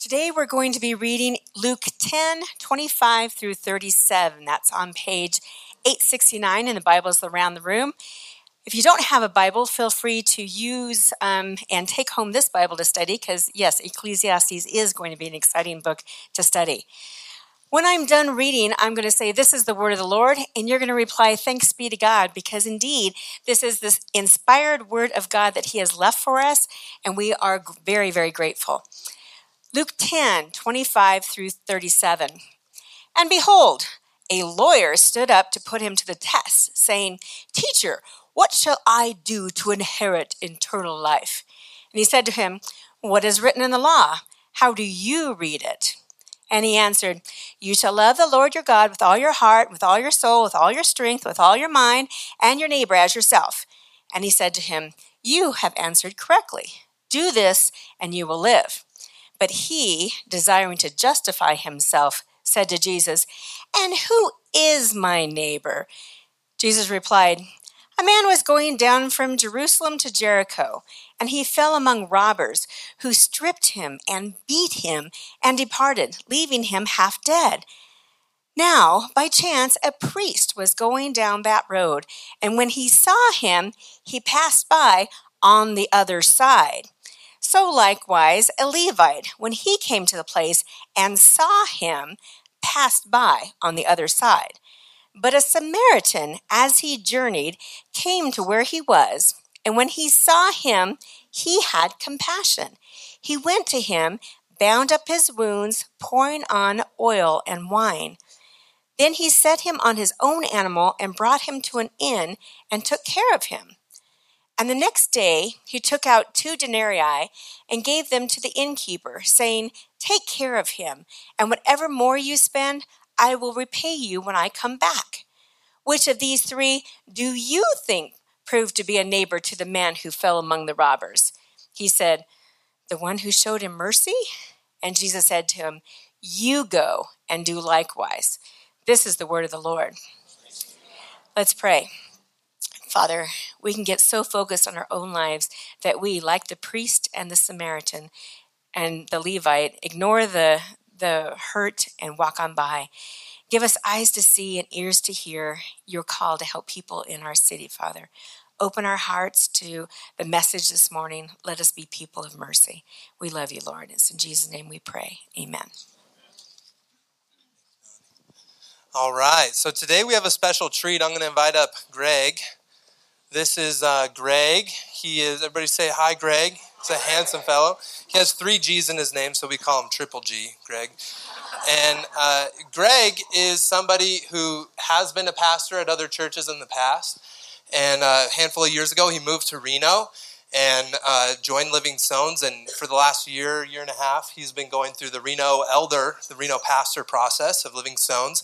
Today we're going to be reading Luke 10 25 through 37. That's on page 869 in the Bibles around the room. If you don't have a Bible, feel free to use um, and take home this Bible to study because, yes, Ecclesiastes is going to be an exciting book to study. When I'm done reading, I'm going to say, This is the word of the Lord, and you're going to reply, Thanks be to God, because indeed, this is this inspired word of God that He has left for us, and we are very, very grateful. Luke 10 25 through 37. And behold, a lawyer stood up to put him to the test, saying, Teacher, what shall I do to inherit eternal life? And he said to him, What is written in the law? How do you read it? And he answered, You shall love the Lord your God with all your heart, with all your soul, with all your strength, with all your mind, and your neighbor as yourself. And he said to him, You have answered correctly. Do this, and you will live. But he, desiring to justify himself, said to Jesus, And who is my neighbor? Jesus replied, A man was going down from Jerusalem to Jericho, and he fell among robbers, who stripped him and beat him and departed, leaving him half dead. Now, by chance, a priest was going down that road, and when he saw him, he passed by on the other side. So likewise, a Levite, when he came to the place and saw him, passed by on the other side. But a Samaritan, as he journeyed, came to where he was, and when he saw him, he had compassion. He went to him, bound up his wounds, pouring on oil and wine. Then he set him on his own animal and brought him to an inn and took care of him. And the next day he took out two denarii and gave them to the innkeeper, saying, Take care of him, and whatever more you spend, I will repay you when I come back. Which of these three do you think proved to be a neighbor to the man who fell among the robbers? He said, The one who showed him mercy? And Jesus said to him, You go and do likewise. This is the word of the Lord. Let's pray. Father, we can get so focused on our own lives that we, like the priest and the Samaritan and the Levite, ignore the, the hurt and walk on by. Give us eyes to see and ears to hear your call to help people in our city, Father. Open our hearts to the message this morning. Let us be people of mercy. We love you, Lord. It's in Jesus' name we pray. Amen. All right. So today we have a special treat. I'm going to invite up Gregg. This is uh, Gregg. He is, everybody say hi, Gregg. He's a handsome fellow. He has three G's in his name, so we call him Triple G, Gregg. And uh, Gregg is somebody who has been a pastor at other churches in the past. And uh, a handful of years ago, he moved to Reno and uh, joined Living Stones. And for the last year, year and a half, he's been going through the Reno elder, the Reno pastor process of Living Stones.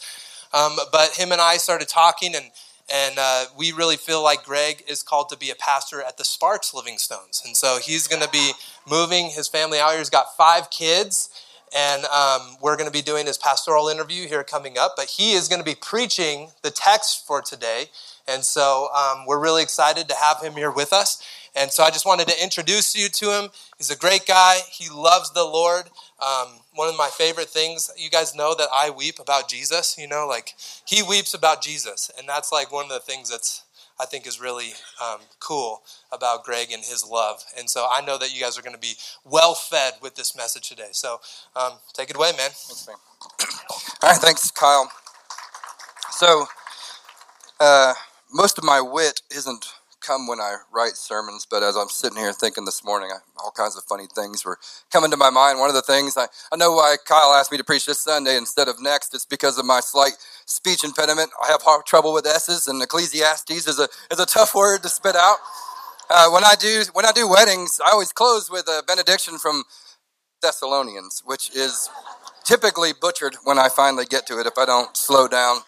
Um, but him and I started talking, and and uh, we really feel like Gregg is called to be a pastor at the Sparks Living Stones. And so he's going to be moving his family out here. He's got five kids. And um, we're going to be doing his pastoral interview here coming up. But he is going to be preaching the text for today. And so um, we're really excited to have him here with us. And so I just wanted to introduce you to him. He's a great guy. He loves the Lord. Um, one of my favorite things, you guys know that I weep about Jesus, you know, like he weeps about Jesus. And that's like one of the things that's, I think, is really um, cool about Gregg and his love. And so I know that you guys are going to be well fed with this message today. So um, take it away, man. All right, thanks, Kyle. So, uh, most of my wit isn't come when I write sermons, but as I'm sitting here thinking this morning, I, all kinds of funny things were coming to my mind. One of the things I, I know why Kyle asked me to preach this Sunday instead of next. It's because of my slight speech impediment. I have hard, trouble with S's, and Ecclesiastes is a is a tough word to spit out. Uh, when I do when I do weddings, I always close with a benediction from Thessalonians, which is typically butchered when I finally get to it if I don't slow down.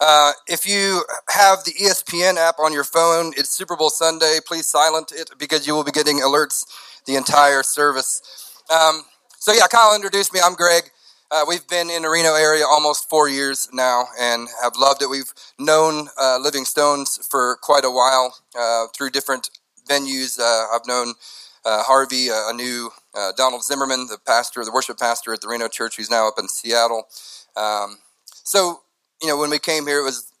Uh, if you have the ESPN app on your phone, it's Super Bowl Sunday. Please silent it because you will be getting alerts the entire service. Um, so yeah, Kyle introduced me. I'm Gregg. Uh, we've been in the Reno area almost four years now and have loved it. We've known uh, Living Stones for quite a while uh, through different venues. Uh, I've known Harvey, a new Donald Zimmerman, the pastor, the worship pastor at the Reno Church, who's now up in Seattle. Um, so, you know, when we came here, it was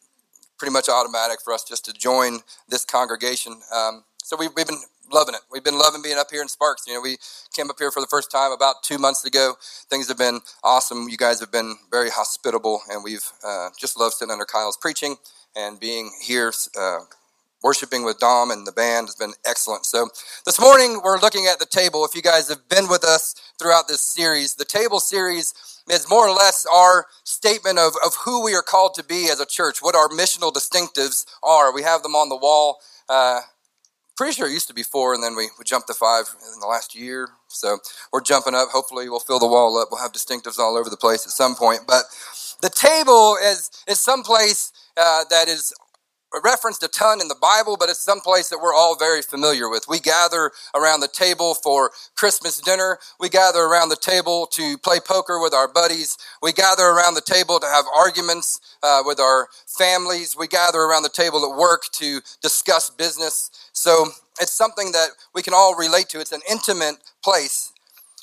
pretty much automatic for us just to join this congregation. Um, so we, we've been loving it. We've been loving being up here in Sparks. You know, we came up here for the first time about two months ago. Things have been awesome. You guys have been very hospitable, and we've uh, just loved sitting under Kyle's preaching and being here. Uh, worshiping with Dom and the band has been excellent. So this morning we're looking at the table. If you guys have been with us throughout this series, the table series is more or less our statement of, of who we are called to be as a church, what our missional distinctives are. We have them on the wall. Uh, pretty sure it used to be four, and then we, we jumped to five in the last year. So we're jumping up. Hopefully, we'll fill the wall up. We'll have distinctives all over the place at some point. But the table is is someplace uh, that is referenced a ton in the Bible, but it's someplace that we're all very familiar with. We gather around the table for Christmas dinner. We gather around the table to play poker with our buddies. We gather around the table to have arguments uh, with our families. We gather around the table at work to discuss business. So it's something that we can all relate to. It's an intimate place.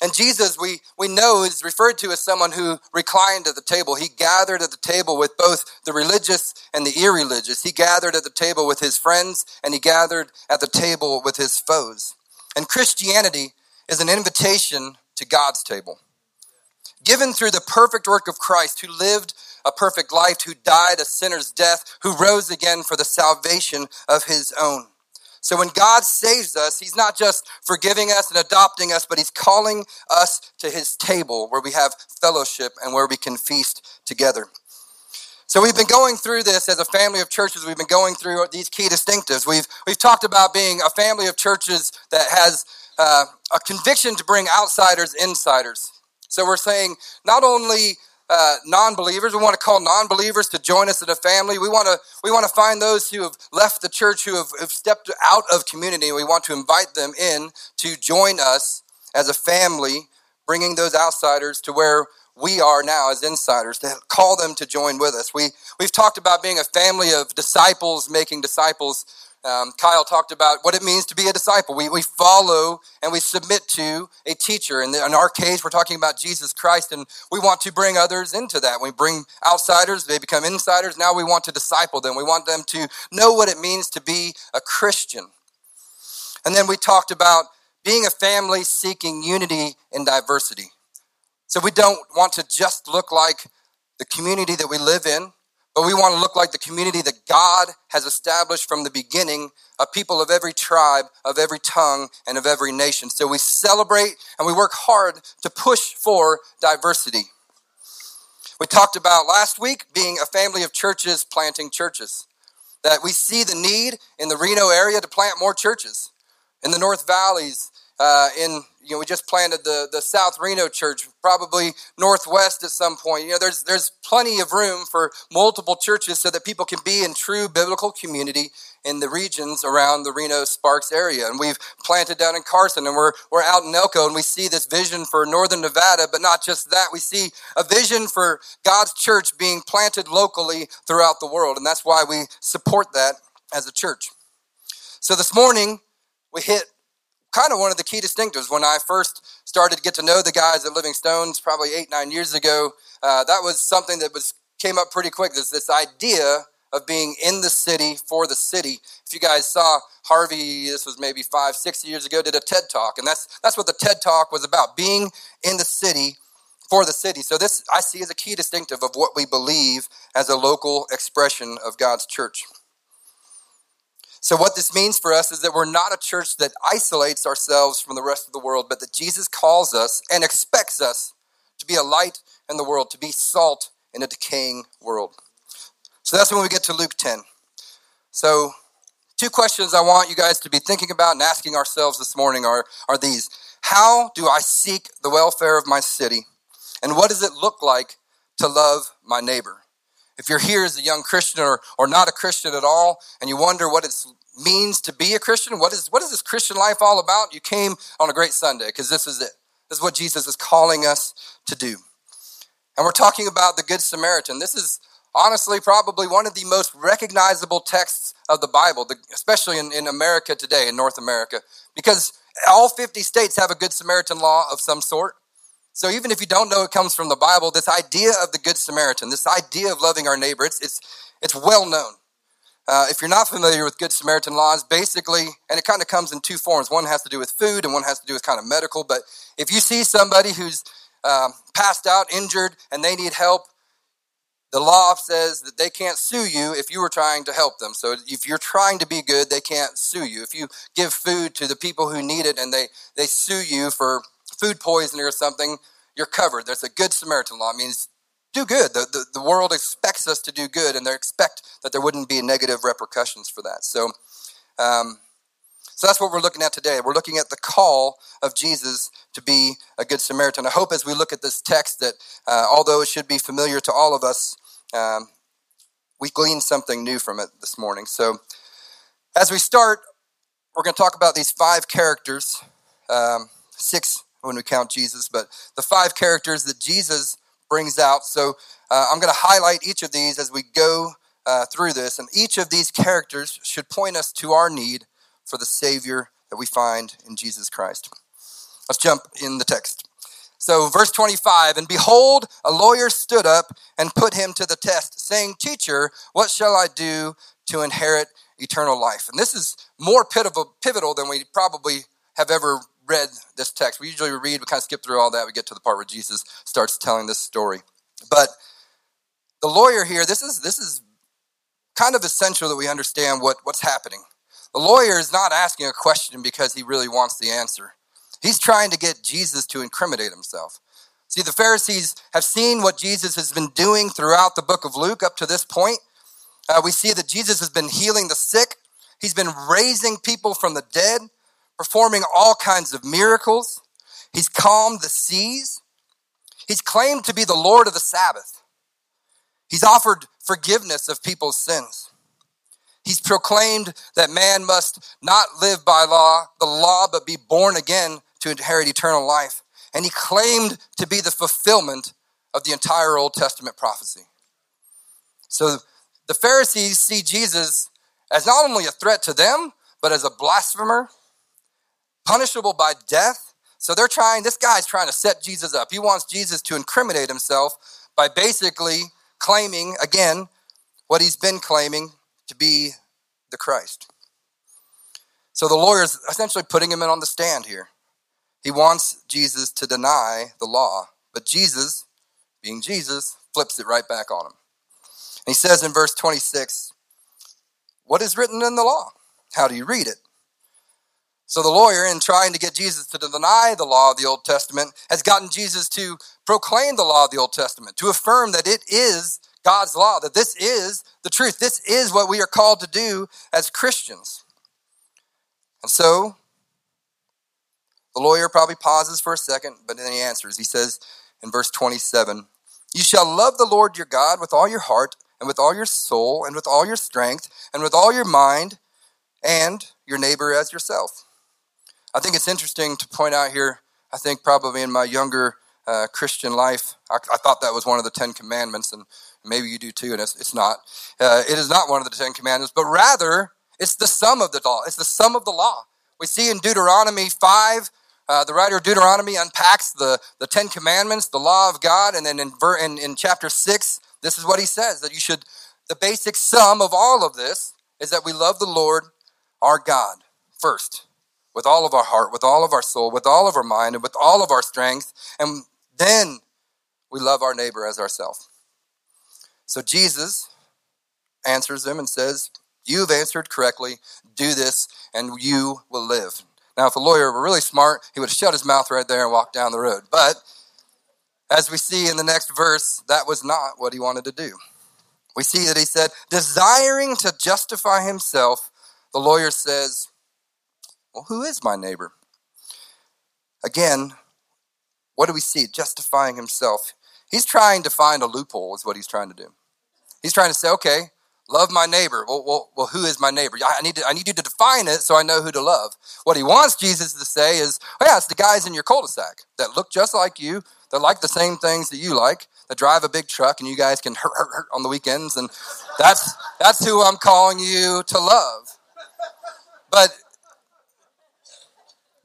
And Jesus, we, we know, is referred to as someone who reclined at the table. He gathered at the table with both the religious and the irreligious. He gathered at the table with his friends, and he gathered at the table with his foes. And Christianity is an invitation to God's table. Given through the perfect work of Christ, who lived a perfect life, who died a sinner's death, who rose again for the salvation of his own. So when God saves us, He's not just forgiving us and adopting us, but He's calling us to His table where we have fellowship and where we can feast together. So we've been going through this as a family of churches. We've been going through these key distinctives. We've we've talked about being a family of churches that has uh, a conviction to bring outsiders insiders. So we're saying not only uh, non-believers. We want to call non-believers to join us in a family. We want to we want to find those who have left the church, who have, have stepped out of community. We want to invite them in to join us as a family, bringing those outsiders to where we are now as insiders to call them to join with us. We we've talked about being a family of disciples, making disciples. Um, Kyle talked about what it means to be a disciple. We, we follow and we submit to a teacher. And in our case, we're talking about Jesus Christ, and we want to bring others into that. We bring outsiders, they become insiders. Now we want to disciple them. We want them to know what it means to be a Christian. And then we talked about being a family seeking unity in diversity. So we don't want to just look like the community that we live in but we want to look like the community that God has established from the beginning, a people of every tribe, of every tongue, and of every nation. So we celebrate and we work hard to push for diversity. We talked about last week being a family of churches planting churches. That we see the need in the Reno area to plant more churches. In the North Valleys, uh, in you know we just planted the the South Reno Church, probably northwest at some point. You know, there's there's plenty of room for multiple churches so that people can be in true biblical community in the regions around the Reno Sparks area. And we've planted down in Carson, and we're we're out in Elko, and we see this vision for Northern Nevada. But not just that, we see a vision for God's church being planted locally throughout the world, and that's why we support that as a church. So this morning we hit kind of one of the key distinctives. When I first started to get to know the guys at Living Stones, probably eight, nine years ago, uh, that was something that was came up pretty quick. This this idea of being in the city for the city. If you guys saw Harvey, this was maybe five, six years ago, did a TED talk, and that's that's what the TED talk was about: being in the city for the city. So this I see as a key distinctive of what we believe as a local expression of God's church. So, what this means for us is that we're not a church that isolates ourselves from the rest of the world, but that Jesus calls us and expects us to be a light in the world, to be salt in a decaying world. So, that's when we get to Luke 10. So, two questions I want you guys to be thinking about and asking ourselves this morning are, are these How do I seek the welfare of my city? And what does it look like to love my neighbor? If you're here as a young Christian or, or not a Christian at all, and you wonder what it means to be a Christian, what is, what is this Christian life all about? You came on a great Sunday because this is it. This is what Jesus is calling us to do. And we're talking about the Good Samaritan. This is honestly probably one of the most recognizable texts of the Bible, especially in, in America today, in North America, because all 50 states have a Good Samaritan law of some sort. So even if you don't know it comes from the Bible, this idea of the Good Samaritan, this idea of loving our neighbor, it's, it's, it's well known. Uh, if you're not familiar with Good Samaritan laws, basically, and it kind of comes in two forms. One has to do with food, and one has to do with kind of medical. But if you see somebody who's um, passed out, injured, and they need help, the law says that they can't sue you if you were trying to help them. So if you're trying to be good, they can't sue you. If you give food to the people who need it and they, they sue you for food poisoning or something, you're covered. There's a good Samaritan law. It means do good. The, the, the world expects us to do good, and they expect that there wouldn't be negative repercussions for that. So, um, so that's what we're looking at today. We're looking at the call of Jesus to be a good Samaritan. I hope as we look at this text that uh, although it should be familiar to all of us, um, we glean something new from it this morning. So as we start, we're going to talk about these five characters, um, six when we count Jesus, but the five characters that Jesus brings out. So uh, I'm going to highlight each of these as we go uh, through this, and each of these characters should point us to our need for the Savior that we find in Jesus Christ. Let's jump in the text. So, verse 25, and behold, a lawyer stood up and put him to the test, saying, Teacher, what shall I do to inherit eternal life? And this is more pivotal, pivotal than we probably have ever read this text. We usually read, we kind of skip through all that, we get to the part where Jesus starts telling this story. But the lawyer here, this is this is kind of essential that we understand what, what's happening. The lawyer is not asking a question because he really wants the answer. He's trying to get Jesus to incriminate himself. See, the Pharisees have seen what Jesus has been doing throughout the book of Luke up to this point. Uh, we see that Jesus has been healing the sick, he's been raising people from the dead, performing all kinds of miracles. He's calmed the seas. He's claimed to be the Lord of the Sabbath. He's offered forgiveness of people's sins. He's proclaimed that man must not live by law, the law, but be born again to inherit eternal life. And he claimed to be the fulfillment of the entire Old Testament prophecy. So the Pharisees see Jesus as not only a threat to them, but as a blasphemer, punishable by death. So they're trying, this guy's trying to set Jesus up. He wants Jesus to incriminate himself by basically claiming, again, what he's been claiming to be the Christ. So the lawyer's essentially putting him in on the stand here. He wants Jesus to deny the law, but Jesus, being Jesus, flips it right back on him. And he says in verse 26, What is written in the law? How do you read it? So the lawyer, in trying to get Jesus to deny the law of the Old Testament, has gotten Jesus to proclaim the law of the Old Testament, to affirm that it is God's law, that this is the truth. This is what we are called to do as Christians. And so, the lawyer probably pauses for a second, but then he answers. He says in verse 27 You shall love the Lord your God with all your heart, and with all your soul, and with all your strength, and with all your mind, and your neighbor as yourself. I think it's interesting to point out here, I think probably in my younger uh, Christian life, I, I, thought that was one of the Ten Commandments, and Maybe you do too, and it's, it's not. Uh, it is not one of the Ten Commandments, but rather it's the sum of the law. It's the sum of the law. We see in Deuteronomy 5, uh, the writer of Deuteronomy unpacks the, the Ten Commandments, the law of God, and then in, in, in chapter 6, this is what he says that you should, the basic sum of all of this is that we love the Lord our God first, with all of our heart, with all of our soul, with all of our mind, and with all of our strength, and then we love our neighbor as ourselves. So Jesus answers them and says, You've answered correctly. Do this, and you will live. Now, if a lawyer were really smart, he would have shut his mouth right there and walked down the road. But as we see in the next verse, that was not what he wanted to do. We see that he said, desiring to justify himself, the lawyer says, Well, who is my neighbor? Again, what do we see? Justifying himself. He's trying to find a loophole, is what he's trying to do. He's trying to say, okay, love my neighbor. Well, well, well who is my neighbor? I need, to, I need you to define it so I know who to love. What he wants Jesus to say is, oh, yeah, it's the guys in your cul-de-sac that look just like you, that like the same things that you like, that drive a big truck, and you guys can hurt, hurt, hurt on the weekends. And that's, that's who I'm calling you to love. But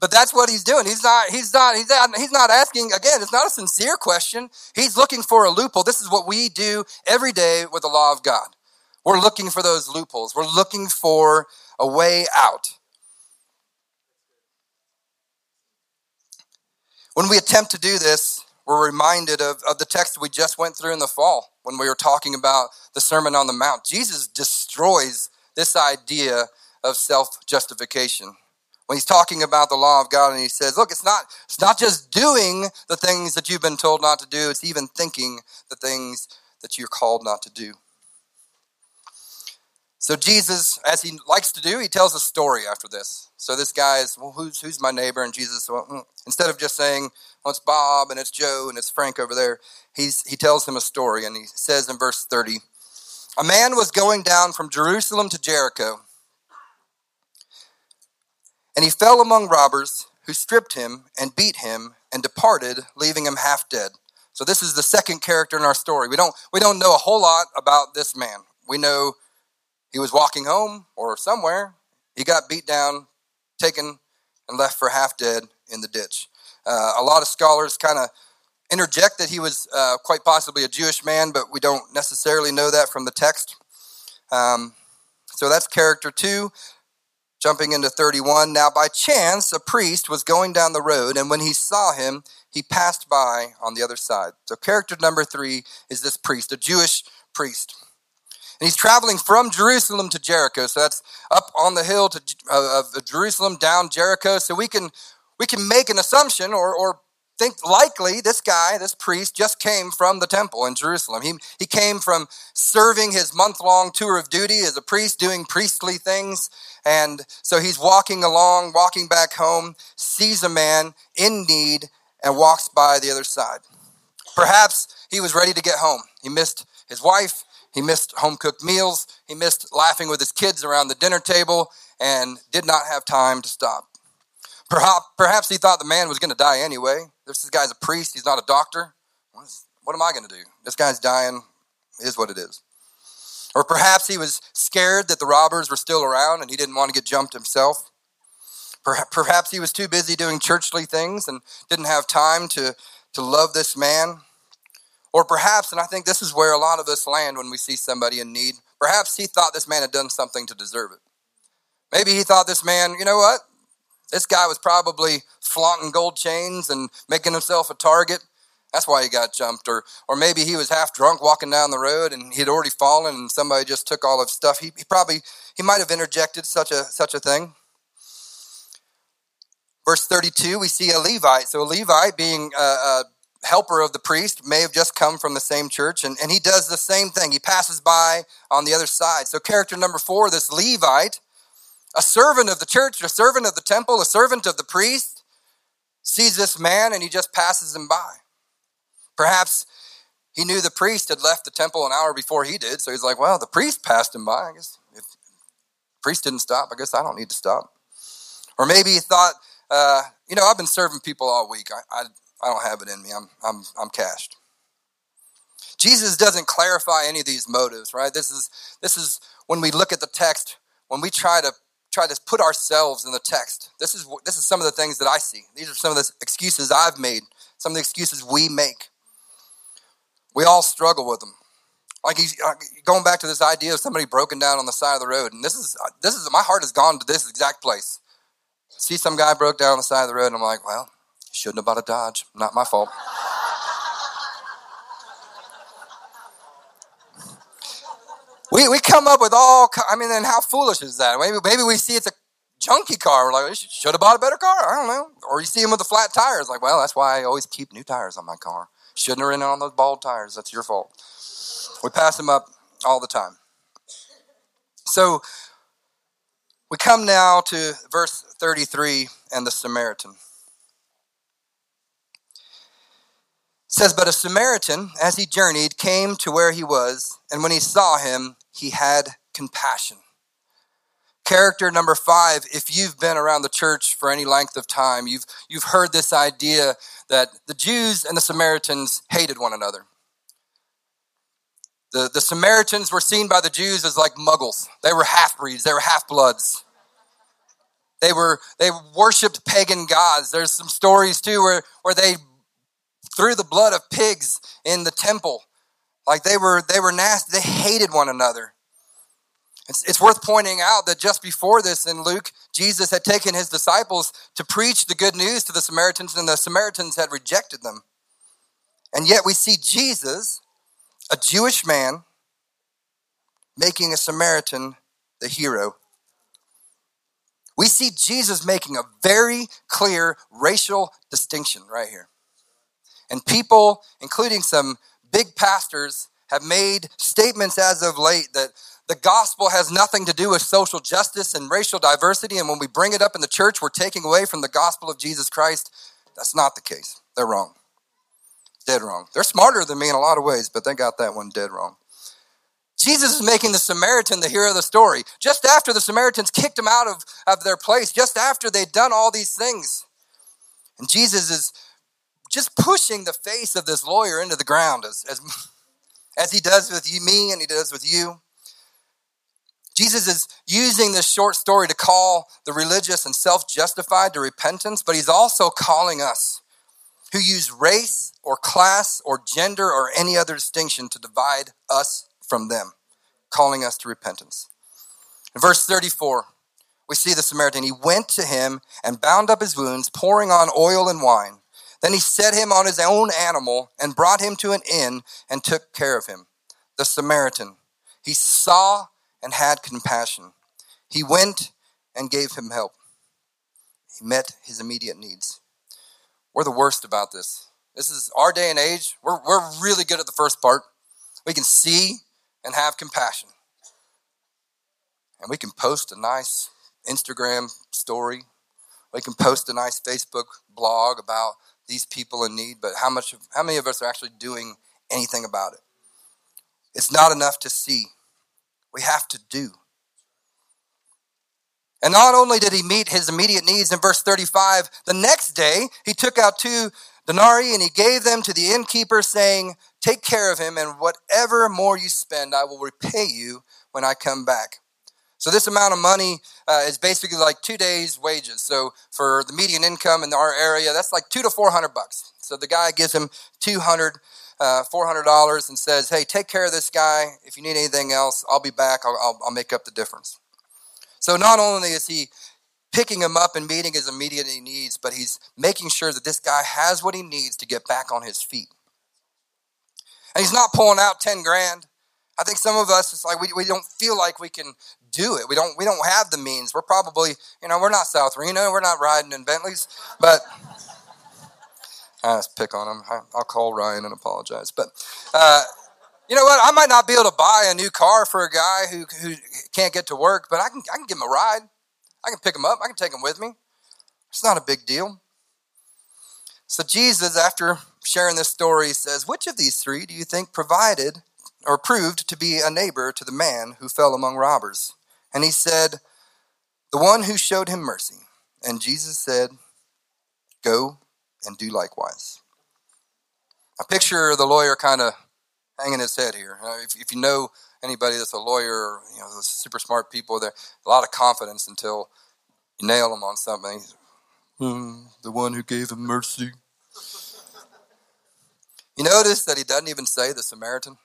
but that's what he's doing. He's not, he's not, he's not, he's not asking, again, it's not a sincere question. He's looking for a loophole. This is what we do every day with the law of God. We're looking for those loopholes. We're looking for a way out. When we attempt to do this, we're reminded of, of the text we just went through in the fall when we were talking about the Sermon on the Mount. Jesus destroys this idea of self justification when he's talking about the law of God and he says, look, it's not, it's not just doing the things that you've been told not to do, it's even thinking the things that you're called not to do. So Jesus, as he likes to do, he tells a story after this. So this guy is, well, who's, who's my neighbor? And Jesus, well, hmm, instead of just saying, well, it's Bob and it's Joe and it's Frank over there, he's, he tells him a story. And he says in verse 30, a man was going down from Jerusalem to Jericho and he fell among robbers who stripped him and beat him and departed, leaving him half dead. So this is the second character in our story. We don't we don't know a whole lot about this man. We know he was walking home or somewhere. He got beat down, taken, and left for half dead in the ditch. Uh, a lot of scholars kind of interject that he was uh, quite possibly a Jewish man, but we don't necessarily know that from the text. Um, so that's character two. Jumping into 31, now by chance a priest was going down the road, and when he saw him, he passed by on the other side. So, character number three is this priest, a Jewish priest. And he's traveling from Jerusalem to Jericho. So that's up on the hill to, uh, of Jerusalem, down Jericho. So we can we can make an assumption or, or think likely this guy, this priest, just came from the temple in Jerusalem. He, he came from serving his month long tour of duty as a priest, doing priestly things. And so he's walking along, walking back home, sees a man in need, and walks by the other side. Perhaps he was ready to get home. He missed his wife, he missed home cooked meals, he missed laughing with his kids around the dinner table, and did not have time to stop. Perhaps, perhaps he thought the man was going to die anyway. This guy's a priest, he's not a doctor. What am I going to do? This guy's dying, is what it is. Or perhaps he was scared that the robbers were still around and he didn't want to get jumped himself. Perhaps he was too busy doing churchly things and didn't have time to, to love this man. Or perhaps, and I think this is where a lot of us land when we see somebody in need, perhaps he thought this man had done something to deserve it. Maybe he thought this man, you know what? This guy was probably flaunting gold chains and making himself a target. That's why he got jumped. Or, or maybe he was half drunk walking down the road and he'd already fallen and somebody just took all of his stuff. He, he probably, he might have interjected such a, such a thing. Verse 32, we see a Levite. So a Levite being a, a helper of the priest may have just come from the same church and, and he does the same thing. He passes by on the other side. So character number four, this Levite, a servant of the church, a servant of the temple, a servant of the priest, sees this man and he just passes him by. Perhaps he knew the priest had left the temple an hour before he did, so he's like, well, the priest passed him by. I guess if the priest didn't stop, I guess I don't need to stop. Or maybe he thought, uh, you know, I've been serving people all week. I, I, I don't have it in me. I'm, I'm, I'm cashed. Jesus doesn't clarify any of these motives, right? This is, this is when we look at the text, when we try to try to put ourselves in the text. This is this is some of the things that I see. These are some of the excuses I've made, some of the excuses we make. We all struggle with them. Like he's uh, going back to this idea of somebody broken down on the side of the road, and this is this is my heart has gone to this exact place. See some guy broke down on the side of the road, and I'm like, well, shouldn't have bought a Dodge. Not my fault. We, we come up with all, I mean, and how foolish is that? Maybe, maybe we see it's a junky car. We're like, should have bought a better car. I don't know. Or you see them with the flat tires. Like, well, that's why I always keep new tires on my car. Shouldn't have ridden on those bald tires. That's your fault. We pass them up all the time. So we come now to verse 33 and the Samaritan. It says, But a Samaritan, as he journeyed, came to where he was, and when he saw him, he had compassion. Character number five, if you've been around the church for any length of time, you've, you've heard this idea that the Jews and the Samaritans hated one another. The, the Samaritans were seen by the Jews as like muggles. They were half breeds, they were half bloods. They were they worshipped pagan gods. There's some stories too where, where they threw the blood of pigs in the temple. Like they were they were nasty. They hated one another. It's, it's worth pointing out that just before this in Luke, Jesus had taken his disciples to preach the good news to the Samaritans, and the Samaritans had rejected them. And yet we see Jesus, a Jewish man, making a Samaritan the hero. We see Jesus making a very clear racial distinction right here. And people, including some big pastors, have made statements as of late that the gospel has nothing to do with social justice and racial diversity. And when we bring it up in the church, we're taking away from the gospel of Jesus Christ. That's not the case. They're wrong. Dead wrong. They're smarter than me in a lot of ways, but they got that one dead wrong. Jesus is making the Samaritan the hero of the story. Just after the Samaritans kicked him out of, of their place, just after they'd done all these things. And Jesus is just pushing the face of this lawyer into the ground as, as, as he does with you, me and he does with you. Jesus is using this short story to call the religious and self justified to repentance, but he's also calling us who use race or class or gender or any other distinction to divide us from them, calling us to repentance. In verse 34, we see the Samaritan. He went to him and bound up his wounds, pouring on oil and wine. Then he set him on his own animal and brought him to an inn and took care of him. The Samaritan. He saw and had compassion. He went and gave him help. He met his immediate needs. We're the worst about this. This is our day and age. We're, we're really good at the first part. We can see and have compassion. And we can post a nice Instagram story. We can post a nice Facebook blog about these people in need, but how much how many of us are actually doing anything about it? It's not enough to see. We have to do. And not only did he meet his immediate needs in verse 35, the next day he took out two denarii and he gave them to the innkeeper, saying, Take care of him, and whatever more you spend, I will repay you when I come back. So this amount of money uh, is basically like two days' wages. So for the median income in our area, that's like two to four hundred bucks. So the guy gives him two hundred, uh, four hundred dollars, and says, "Hey, take care of this guy. If you need anything else, I'll be back. I'll, I'll, I'll make up the difference." So not only is he picking him up and meeting his immediate needs, but he's making sure that this guy has what he needs to get back on his feet. And he's not pulling out 10 grand. I think some of us, it's like we, we don't feel like we can do it. We don't, we don't have the means. We're probably, you know, we're not South Reno. We're not riding in Bentleys. But I just pick on him. I'll call Ryan and apologize. But uh, you know what? I might not be able to buy a new car for a guy who, who can't get to work, but I can, I can give him a ride. I can pick him up. I can take him with me. It's not a big deal. So Jesus, after sharing this story, says, Which of these three do you think provided or proved to be a neighbor to the man who fell among robbers? And he said, The one who showed him mercy. And Jesus said, Go and do likewise. I picture the lawyer kind of hanging his head here. If, if, you know anybody that's a lawyer you know those super smart people, there a lot of confidence until you nail them on something. Mm, the one who gave him mercy. You notice that he doesn't even say the Samaritan?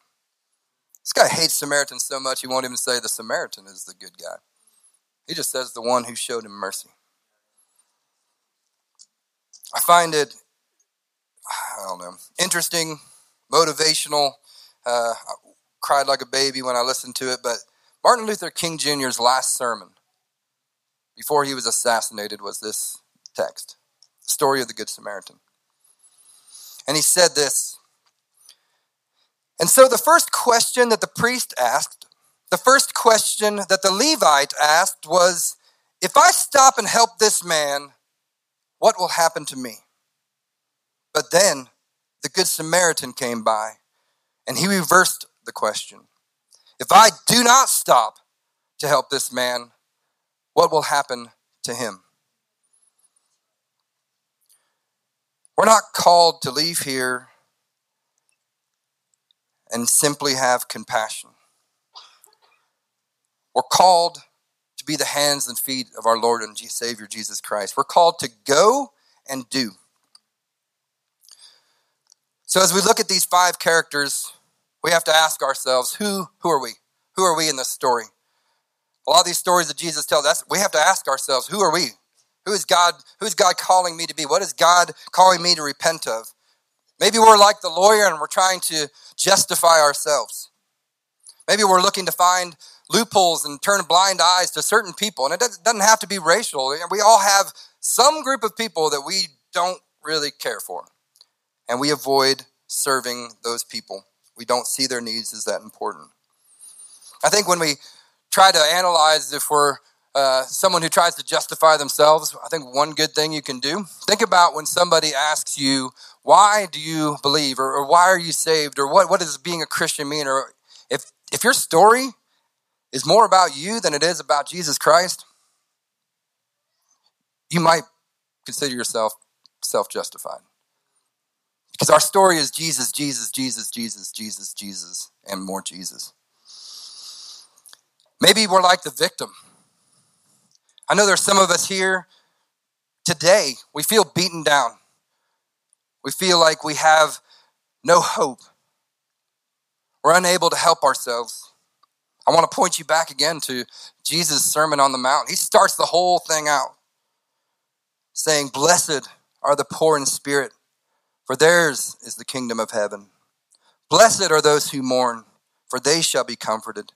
This guy hates Samaritans so much he won't even say the Samaritan is the good guy. He just says the one who showed him mercy. I find it, I don't know, interesting, motivational. Uh, I cried like a baby when I listened to it, but Martin Luther King Jr.'s last sermon before he was assassinated was this text the story of the Good Samaritan. And he said this. And so the first question that the priest asked, the first question that the Levite asked was If I stop and help this man, what will happen to me? But then the Good Samaritan came by and he reversed the question. If I do not stop to help this man, what will happen to him? We're not called to leave here and simply have compassion. We're called to be the hands and feet of our Lord and Savior Jesus Christ. We're called to go and do. So as we look at these five characters, we have to ask ourselves, who who are we? Who are we in this story? A lot of these stories that Jesus tells us, we have to ask ourselves, who are we? Who is God? Who is God calling me to be? What is God calling me to repent of? Maybe we're like the lawyer and we're trying to justify ourselves. Maybe we're looking to find loopholes and turn blind eyes to certain people. And it doesn't have to be racial. We all have some group of people that we don't really care for. And we avoid serving those people. We don't see their needs as that important. I think when we try to analyze if we're uh, someone who tries to justify themselves, I think one good thing you can do, think about when somebody asks you, why do you believe, or, or why are you saved, or what, what does being a Christian mean, or if, if your story is more about you than it is about Jesus Christ, you might consider yourself self justified. Because our story is Jesus, Jesus, Jesus, Jesus, Jesus, Jesus, and more Jesus. Maybe we're like the victim. I know there's some of us here today, we feel beaten down. We feel like we have no hope. We're unable to help ourselves. I want to point you back again to Jesus' Sermon on the Mount. He starts the whole thing out saying, Blessed are the poor in spirit, for theirs is the kingdom of heaven. Blessed are those who mourn, for they shall be comforted.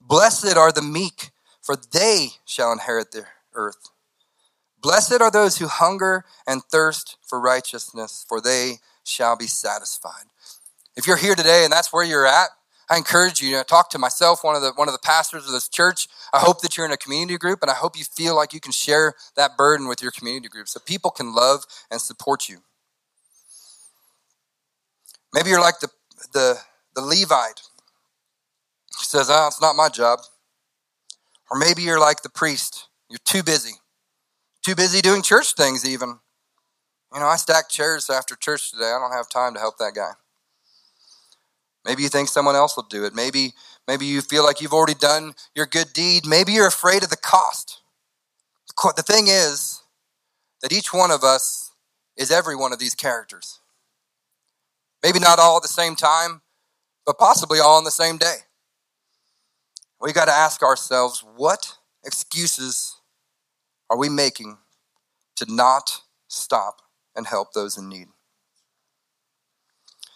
Blessed are the meek, for they shall inherit the earth. Blessed are those who hunger and thirst for righteousness, for they shall be satisfied. If you're here today and that's where you're at, I encourage you to talk to myself, one of the one of the pastors of this church. I hope that you're in a community group, and I hope you feel like you can share that burden with your community group, so people can love and support you. Maybe you're like the the the Levite he says, "Ah, oh, it's not my job." Or maybe you're like the priest. You're too busy. Too busy doing church things, even. You know, I stacked chairs after church today. I don't have time to help that guy. Maybe you think someone else will do it. Maybe, maybe you feel like you've already done your good deed. Maybe you're afraid of the cost. The thing is that each one of us is every one of these characters. Maybe not all at the same time, but possibly all on the same day. We got to ask ourselves what excuses are we making to not stop and help those in need?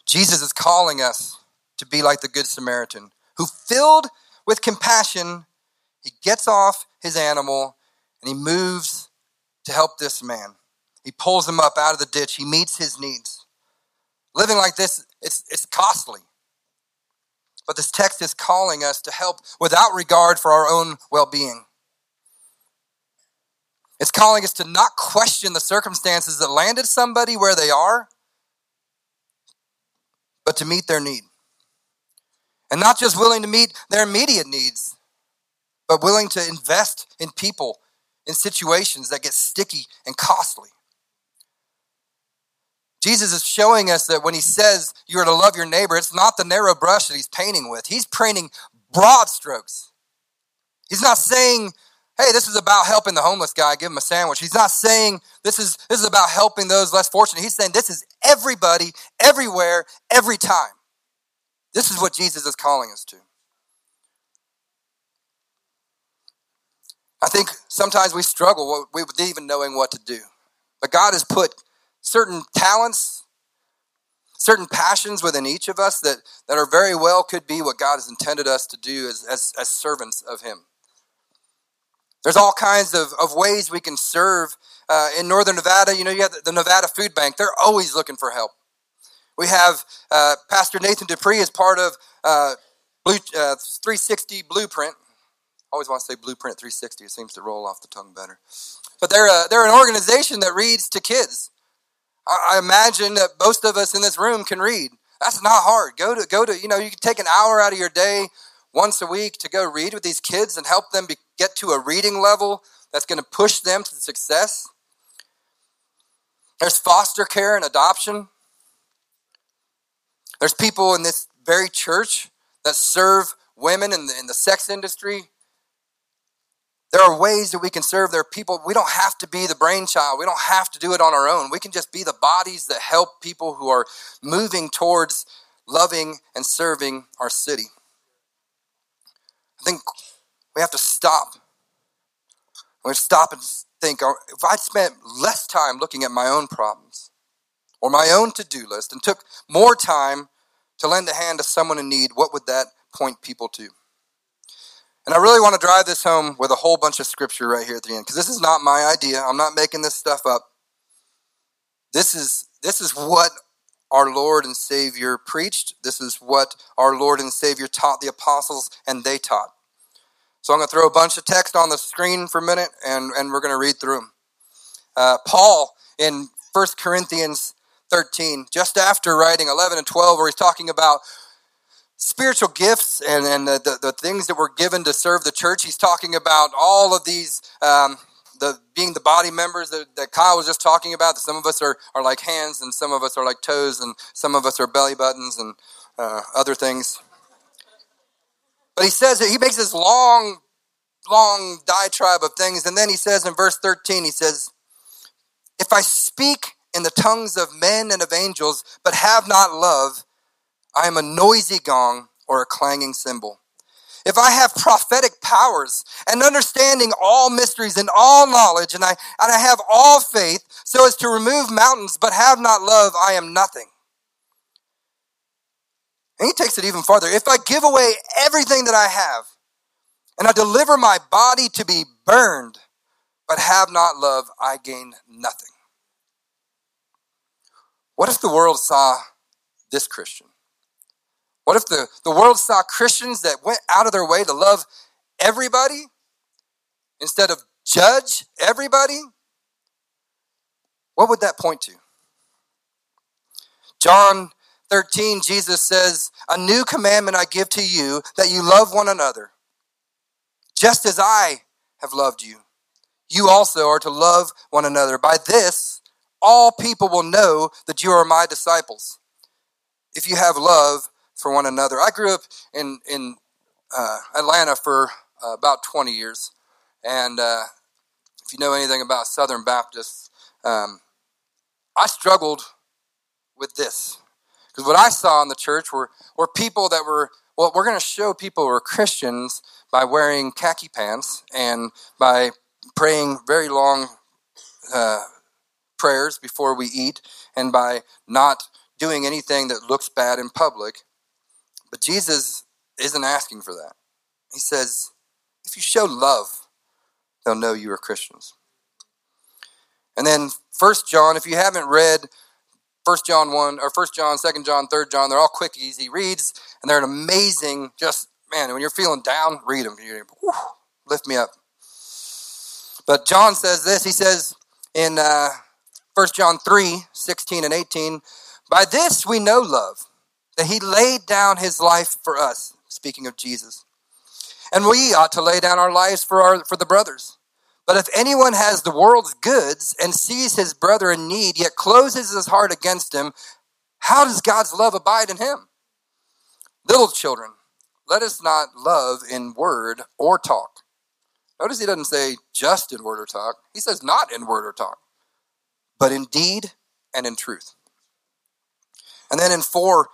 Jesus is calling us to be like the Good Samaritan who, filled with compassion, he gets off his animal and he moves to help this man. He pulls him up out of the ditch, he meets his needs. Living like this, it's, it's costly. But this text is calling us to help without regard for our own well being. It's calling us to not question the circumstances that landed somebody where they are, but to meet their need. And not just willing to meet their immediate needs, but willing to invest in people in situations that get sticky and costly. Jesus is showing us that when he says you are to love your neighbor, it's not the narrow brush that he's painting with. He's painting broad strokes. He's not saying, hey, this is about helping the homeless guy, give him a sandwich. He's not saying this is this is about helping those less fortunate. He's saying this is everybody, everywhere, every time. This is what Jesus is calling us to. I think sometimes we struggle with even knowing what to do. But God has put certain talents, certain passions within each of us that, that are very well could be what God has intended us to do as, as, as servants of Him. There's all kinds of, of ways we can serve. Uh, in Northern Nevada, you know, you have the Nevada Food Bank. They're always looking for help. We have uh, Pastor Nathan Dupree as part of uh, Blue, uh, 360 Blueprint. I always want to say Blueprint 360. It seems to roll off the tongue better. But they're, a, they're an organization that reads to kids. I, imagine that most of us in this room can read. That's not hard. Go to, go to, you know, you can take an hour out of your day once a week to go read with these kids and help them be, get to a reading level that's going to push them to success. There's foster care and adoption. There's people in this very church that serve women in the, in the sex industry. There are ways that we can serve. There are people, we don't have to be the brainchild. We don't have to do it on our own. We can just be the bodies that help people who are moving towards loving and serving our city. I think we have to stop. We have to stop and think oh, if I'd spent less time looking at my own problems or my own to do list and took more time to lend a hand to someone in need, what would that point people to? And I really want to drive this home with a whole bunch of scripture right here at the end because this is not my idea. I'm not making this stuff up. This is this is what our Lord and Savior preached. This is what our Lord and Savior taught the apostles and they taught. So I'm going to throw a bunch of text on the screen for a minute and, and we're going to read through them. Uh, Paul in 1 Corinthians 13, just after writing 11 and 12, where he's talking about spiritual gifts and, and the, the, the, things that were given to serve the church. He's talking about all of these, um, the being the body members that, that Kyle was just talking about. That some of us are, are like hands, and some of us are like toes, and some of us are belly buttons, and uh, other things. But he says that he makes this long, long diatribe of things, and then he says in verse 13, he says, If I speak in the tongues of men and of angels, but have not love, I am a noisy gong or a clanging cymbal. If I have prophetic powers and understanding all mysteries and all knowledge, and I, and I have all faith so as to remove mountains, but have not love, I am nothing. And he takes it even farther. If I give away everything that I have, and I deliver my body to be burned, but have not love, I gain nothing. What if the world saw this Christian? What if the, the world saw Christians that went out of their way to love everybody instead of judge everybody? What would that point to? John 13, Jesus says, A new commandment I give to you, that you love one another. Just as I have loved you, you also are to love one another. By this, all people will know that you are my disciples. If you have love for one another. I grew up in in uh, Atlanta for uh, about 20 years, and uh, if you know anything about Southern Baptists, um, I struggled with this because what I saw in the church were were people that were well, we're going to show people who are Christians by wearing khaki pants and by praying very long uh, prayers before we eat and by not doing anything that looks bad in public. But Jesus isn't asking for that. He says, if you show love, they'll know you are Christians. And then First John, if you haven't read First John 1 or First John, Second John, Third John, they're all quickies. He reads, and they're an amazing, just man, when you're feeling down, read them. Whew, lift me up. But John says this, he says in uh, 1 John 3, 16 and 18, by this we know love that he laid down his life for us, speaking of Jesus. And we ought to lay down our lives for, our, for the brothers. But if anyone has the world's goods and sees his brother in need, yet closes his heart against him, how does God's love abide in him? Little children, let us not love in word or talk. Notice he doesn't say just in word or talk. He says not in word or talk, but in deed and in truth. And then in 4,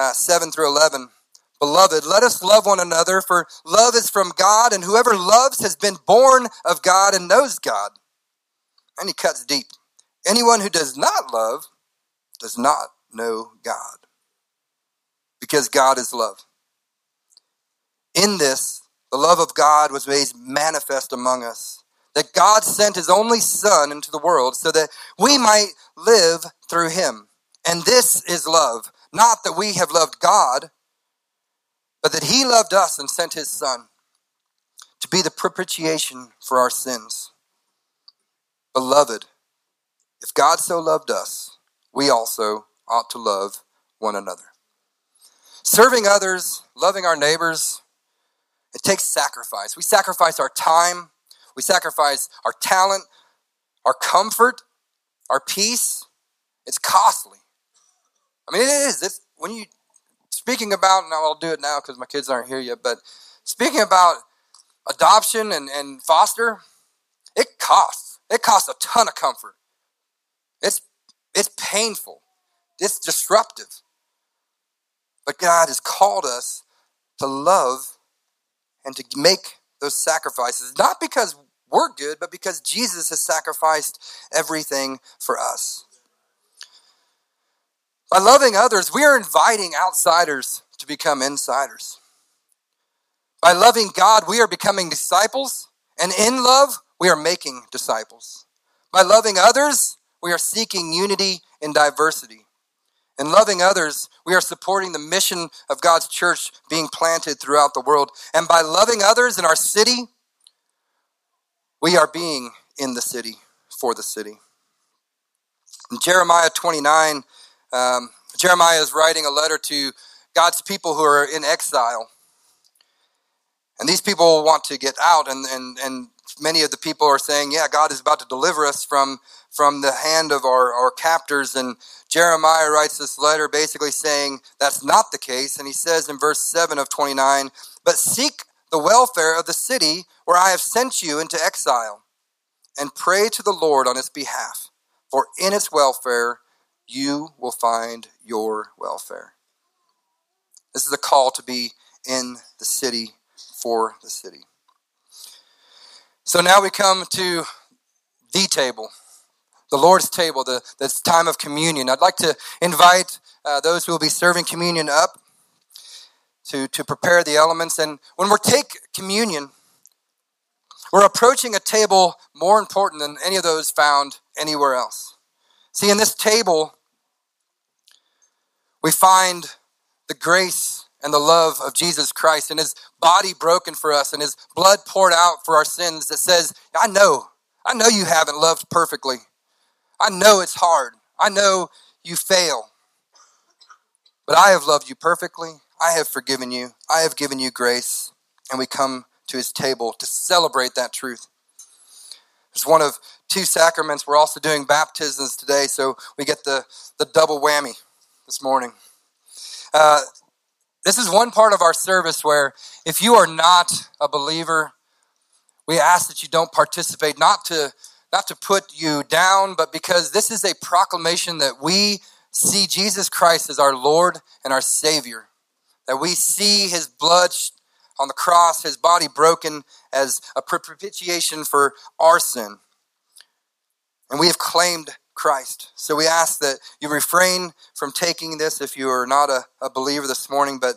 uh, 7 through 11. Beloved, let us love one another, for love is from God, and whoever loves has been born of God and knows God. And he cuts deep. Anyone who does not love does not know God, because God is love. In this, the love of God was made manifest among us, that God sent his only Son into the world so that we might live through him. And this is love not that we have loved God, but that He loved us and sent His Son to be the propitiation for our sins. Beloved, if God so loved us, we also ought to love one another. Serving others, loving our neighbors, it takes sacrifice. We sacrifice our time, we sacrifice our talent, our comfort, our peace. It's costly. I mean, it is. It's when you speaking about. and I'll do it now because my kids aren't here yet. But speaking about adoption and, and foster, it costs. It costs a ton of comfort. It's, it's painful. It's disruptive. But God has called us to love and to make those sacrifices, not because we're good, but because Jesus has sacrificed everything for us. By loving others, we are inviting outsiders to become insiders. By loving God, we are becoming disciples, and in love, we are making disciples. By loving others, we are seeking unity in diversity. In loving others, we are supporting the mission of God's church being planted throughout the world. And by loving others in our city, we are being in the city for the city. In Jeremiah 29, um, Jeremiah is writing a letter to God's people who are in exile. And these people want to get out, and, and, and many of the people are saying, Yeah, God is about to deliver us from, from the hand of our, our captors. And Jeremiah writes this letter basically saying that's not the case. And he says in verse 7 of 29 But seek the welfare of the city where I have sent you into exile, and pray to the Lord on its behalf, for in its welfare you will find your welfare. This is a call to be in the city for the city. So now we come to the table, the Lord's table, the time of communion. I'd like to invite uh, those who will be serving communion up to, to prepare the elements. And when we take communion, we're approaching a table more important than any of those found anywhere else. See, in this table, we find the grace and the love of Jesus Christ and his body broken for us and his blood poured out for our sins that says, I know, I know you haven't loved perfectly. I know it's hard. I know you fail. But I have loved you perfectly. I have forgiven you. I have given you grace. And we come to his table to celebrate that truth. It's one of two sacraments. We're also doing baptisms today, so we get the, the double whammy this morning. Uh, this is one part of our service where if you are not a believer, we ask that you don't participate, not to not to put you down, but because this is a proclamation that we see Jesus Christ as our Lord and our Savior. That we see his blood on the cross, his body broken as a propitiation for our sin. And we have claimed Christ. So we ask that you refrain from taking this if you are not a, a believer this morning, but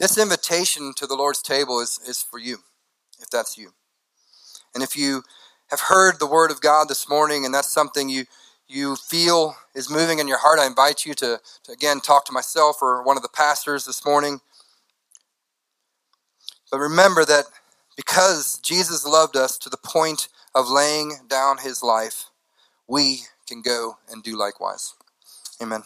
this invitation to the Lord's table is, is for you, if that's you. And if you have heard the word of God this morning and that's something you you feel is moving in your heart, I invite you to, to again talk to myself or one of the pastors this morning. But remember that because Jesus loved us to the point of laying down his life, we can go and do likewise. Amen.